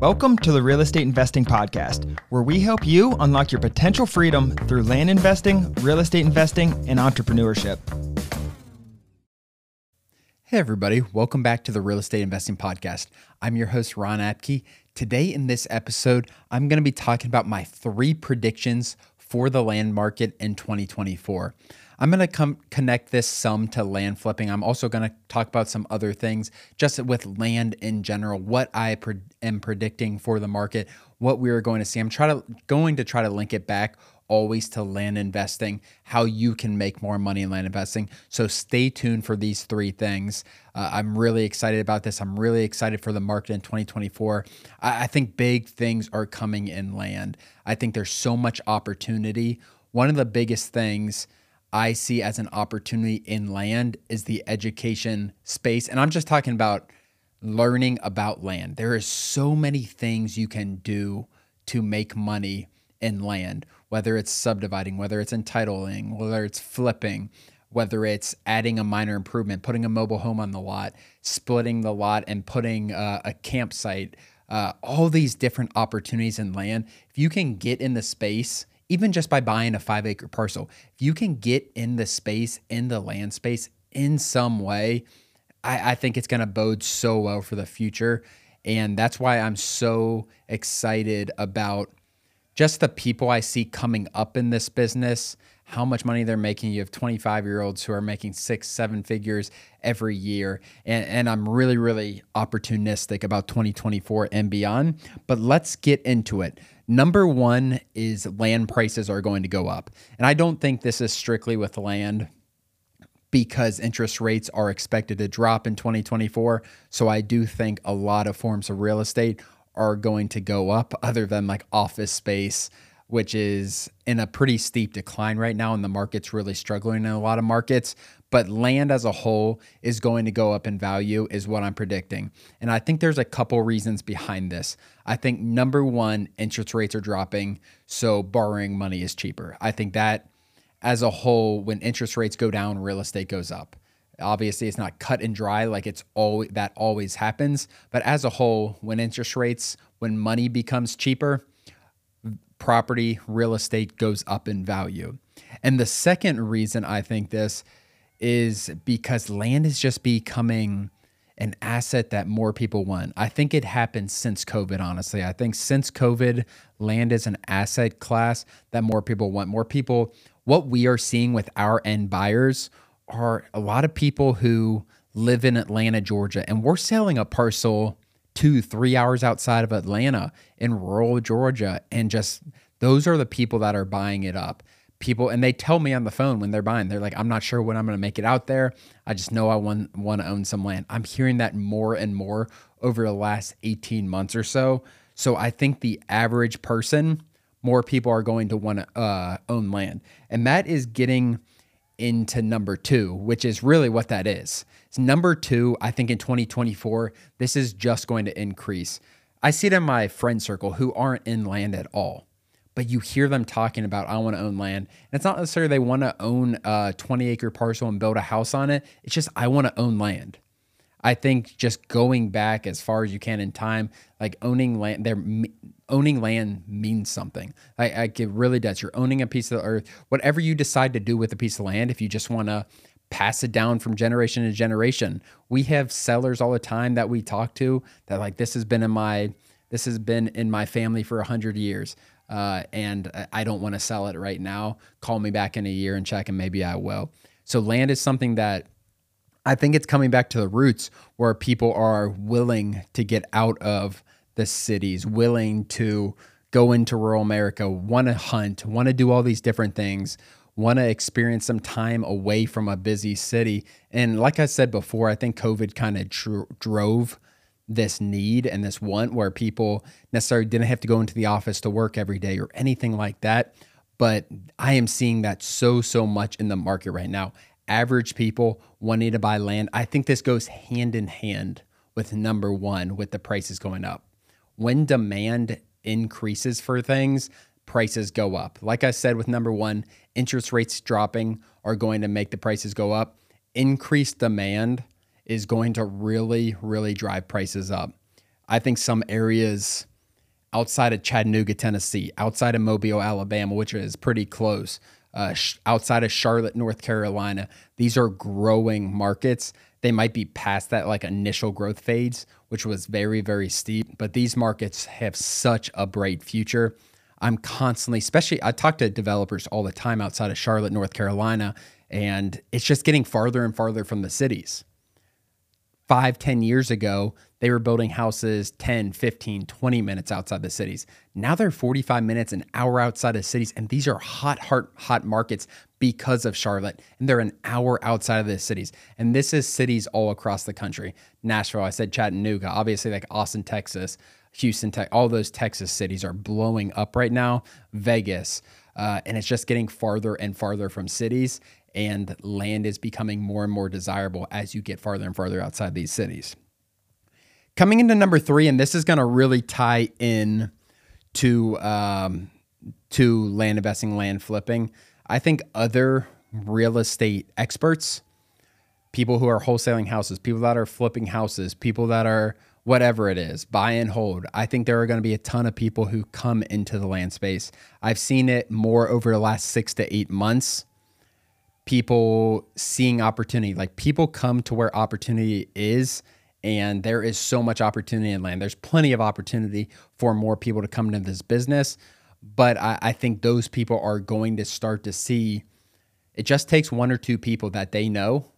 Welcome to the Real Estate Investing Podcast, where we help you unlock your potential freedom through land investing, real estate investing, and entrepreneurship. Hey, everybody, welcome back to the Real Estate Investing Podcast. I'm your host, Ron Apke. Today, in this episode, I'm going to be talking about my three predictions for the land market in 2024. I'm going to come connect this some to land flipping. I'm also going to talk about some other things just with land in general, what I pre- am predicting for the market, what we are going to see. I'm trying to going to try to link it back always to land investing, how you can make more money in land investing. So stay tuned for these three things. Uh, I'm really excited about this. I'm really excited for the market in 2024. I, I think big things are coming in land. I think there's so much opportunity. One of the biggest things I see as an opportunity in land is the education space. And I'm just talking about learning about land. There is so many things you can do to make money in land, whether it's subdividing, whether it's entitling, whether it's flipping, whether it's adding a minor improvement, putting a mobile home on the lot, splitting the lot and putting uh, a campsite, uh, all these different opportunities in land. If you can get in the space even just by buying a five acre parcel, if you can get in the space, in the land space in some way, I, I think it's going to bode so well for the future. And that's why I'm so excited about just the people I see coming up in this business, how much money they're making. You have 25 year olds who are making six, seven figures every year. And, and I'm really, really opportunistic about 2024 and beyond. But let's get into it. Number one is land prices are going to go up. And I don't think this is strictly with land because interest rates are expected to drop in 2024. So I do think a lot of forms of real estate are going to go up, other than like office space, which is in a pretty steep decline right now. And the market's really struggling in a lot of markets but land as a whole is going to go up in value, is what I'm predicting. And I think there's a couple reasons behind this. I think number one, interest rates are dropping, so borrowing money is cheaper. I think that as a whole, when interest rates go down, real estate goes up. Obviously, it's not cut and dry like it's always that always happens. But as a whole, when interest rates, when money becomes cheaper, property, real estate goes up in value. And the second reason I think this is because land is just becoming an asset that more people want. I think it happened since COVID, honestly. I think since COVID, land is an asset class that more people want. More people, what we are seeing with our end buyers are a lot of people who live in Atlanta, Georgia, and we're selling a parcel two, three hours outside of Atlanta in rural Georgia. And just those are the people that are buying it up. People and they tell me on the phone when they're buying they're like i'm not sure when i'm going to make it out there. I just know i want, want to own some land. I'm hearing that more and more over the last 18 months or so. So i think the average person more people are going to want to uh, own land. And that is getting into number two which is really what that is it's number two i think in 2024 this is just going to increase i see it in my friend circle who aren't in land at all but you hear them talking about I want to own land. And it's not necessarily they want to own a 20 acre parcel and build a house on it. It's just I want to own land. I think just going back as far as you can in time, like owning land, there owning land means something. Like, like it really does. You're owning a piece of the earth. Whatever you decide to do with a piece of land, if you just want to pass it down from generation to generation, we have sellers all the time that we talk to that like this has been in my this has been in my family for a hundred years uh, and I don't want to sell it right now. Call me back in a year and check, and maybe I will. So, land is something that I think it's coming back to the roots where people are willing to get out of the cities, willing to go into rural America, want to hunt, want to do all these different things, want to experience some time away from a busy city. And like I said before, I think COVID kind of dr- drove this need and this want where people necessarily didn't have to go into the office to work every day or anything like that. But I am seeing that so, so much in the market right now. Average people wanting to buy land. I think this goes hand in hand with number one, with the prices going up. When demand increases for things, prices go up. Like I said with number one, interest rates dropping are going to make the prices go up. Increased demand is going to really, really drive prices up. I think some areas outside of Chattanooga, Tennessee, outside of Mobile, Alabama, which is pretty close, uh, sh- outside of Charlotte, North Carolina, these are growing markets. They might be past that like initial growth phase, which was very, very steep, but these markets have such a bright future. I'm constantly, especially, I talk to developers all the time outside of Charlotte, North Carolina, and it's just getting farther and farther from the cities five, 10 years ago, they were building houses 10, 15, 20 minutes outside the cities. Now they're 45 minutes, an hour outside of cities. And these are hot, hot, hot markets because of Charlotte. And they're an hour outside of the cities. And this is cities all across the country. Nashville, I said Chattanooga, obviously like Austin, Texas, Houston, Tech, all those Texas cities are blowing up right now. Vegas. Uh, and it's just getting farther and farther from cities and land is becoming more and more desirable as you get farther and farther outside these cities. Coming into number three, and this is going to really tie in to um, to land investing, land flipping. I think other real estate experts, people who are wholesaling houses, people that are flipping houses, people that are whatever it is, buy and hold. I think there are going to be a ton of people who come into the land space. I've seen it more over the last six to eight months people seeing opportunity. Like people come to where opportunity is, and there is so much opportunity in land. There's plenty of opportunity for more people to come into this business. But I, I think those people are going to start to see it just takes one or two people that they know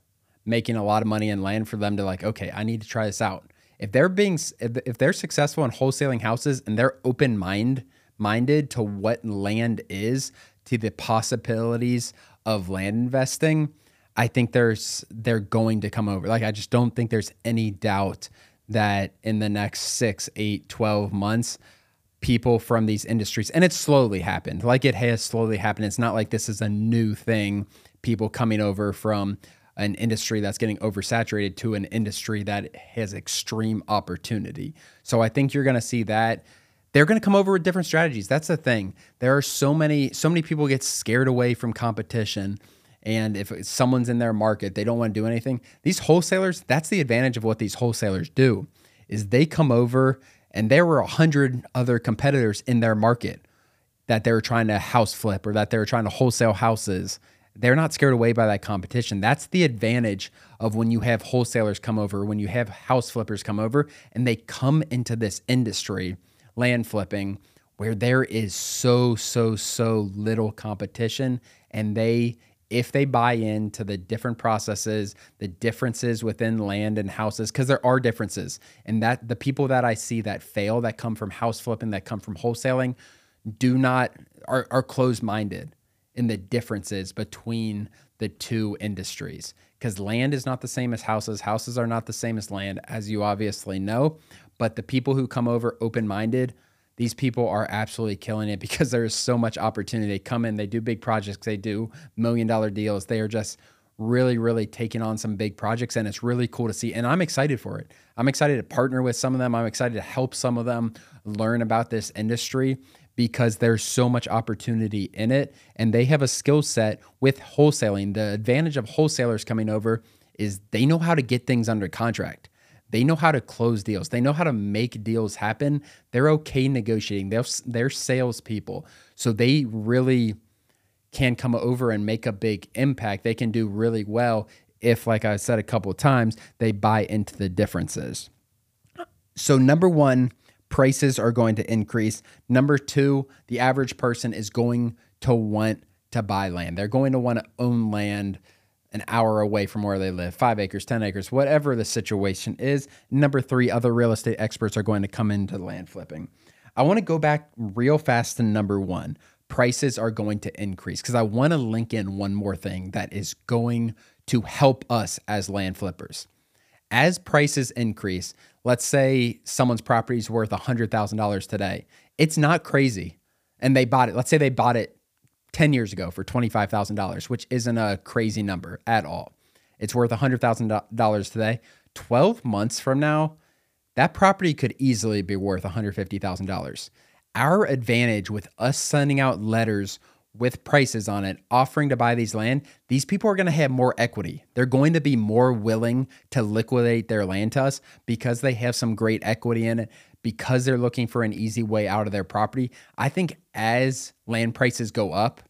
making a lot of money in land for them to like, okay, I need to try this out. If they're being if they're successful in wholesaling houses and they're open mind minded to what land is, to the possibilities of land investing, I think there's they're going to come over. Like I just don't think there's any doubt that in the next six, eight, 12 months, people from these industries, and it's slowly happened. Like it has slowly happened. It's not like this is a new thing. People coming over from an industry that's getting oversaturated to an industry that has extreme opportunity. So I think you're going to see that they're going to come over with different strategies. That's the thing. There are so many so many people get scared away from competition and if someone's in their market, they don't want to do anything. These wholesalers, that's the advantage of what these wholesalers do is they come over and there were a hundred other competitors in their market that they were trying to house flip or that they were trying to wholesale houses. They're not scared away by that competition. That's the advantage of when you have wholesalers come over, when you have house flippers come over and they come into this industry land flipping where there is so so so little competition and they if they buy into the different processes the differences within land and houses because there are differences. And that the people that i see that fail that come from house flipping that come from wholesaling do not are, are closed minded in the differences between the two industries because land is not the same as houses houses are not the same as land as you obviously know but the people who come over open minded, these people are absolutely killing it because there's so much opportunity. They come in, they do big projects, they do million dollar deals. They are just really, really taking on some big projects, and it's really cool to see. And I'm excited for it. I'm excited to partner with some of them. I'm excited to help some of them learn about this industry because there's so much opportunity in it, and they have a skill set with wholesaling. The advantage of wholesalers coming over is they know how to get things under contract. They know how to close deals. They know how to make deals happen. They're okay negotiating. They're, they're salespeople. So they really can come over and make a big impact. They can do really well if, like I said a couple of times, they buy into the differences. So, number one, prices are going to increase. Number two, the average person is going to want to buy land. They're going to want to own land an hour away from where they live, five acres, 10 acres, whatever the situation is. Number three, other real estate experts are going to come into land flipping. I want to go back real fast to number one. Prices are going to increase because I want to link in one more thing that is going to help us as land flippers. As prices increase, let's say someone's property is worth $100,000 today. It's not crazy. And they bought it. Let's say they bought it 10 years ago for $25,000, which isn't a crazy number at all. It's worth $100,000 today. 12 months from now, that property could easily be worth $150,000. Our advantage with us sending out letters with prices on it offering to buy these land, these people are going to have more equity. They're going to be more willing to liquidate their land to us because they have some great equity in it, because they're looking for an easy way out of their property. I think as land prices go up,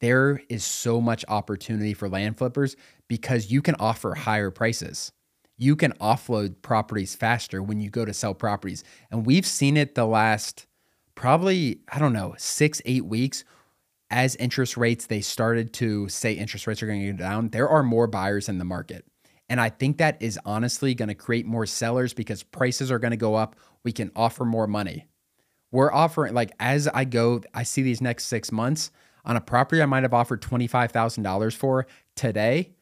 there is so much opportunity for land flippers because you can offer higher prices. You can offload properties faster when you go to sell properties. And we've seen it the last probably, I don't know, six, eight weeks as interest rates, they started to say interest rates are going to go down, there are more buyers in the market. And I think that is honestly going to create more sellers because prices are going to go up. We can offer more money. We're offering, like, as I go, I see these next six months on a property I might have offered $25,000 for today.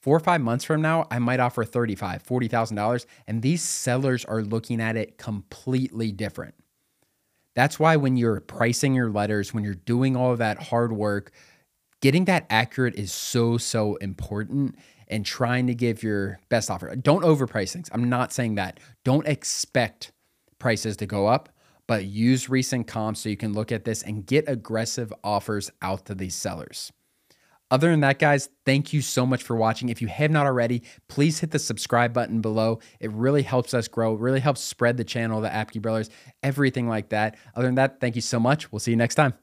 Four or five months from now, I might offer $35,000, $40,000. And these sellers are looking at it completely different. That's why when you're pricing your letters, when you're doing all of that hard work, getting that accurate is so, so important and trying to give your best offer. Don't overprice things. I'm not saying that. Don't expect prices to go up, but use recent comps so you can look at this and get aggressive offers out to these sellers. Other than that, guys, thank you so much for watching. If you have not already, please hit the subscribe button below. It really helps us grow, really helps spread the channel, the Apke Brothers, everything like that. Other than that, thank you so much. We'll see you next time.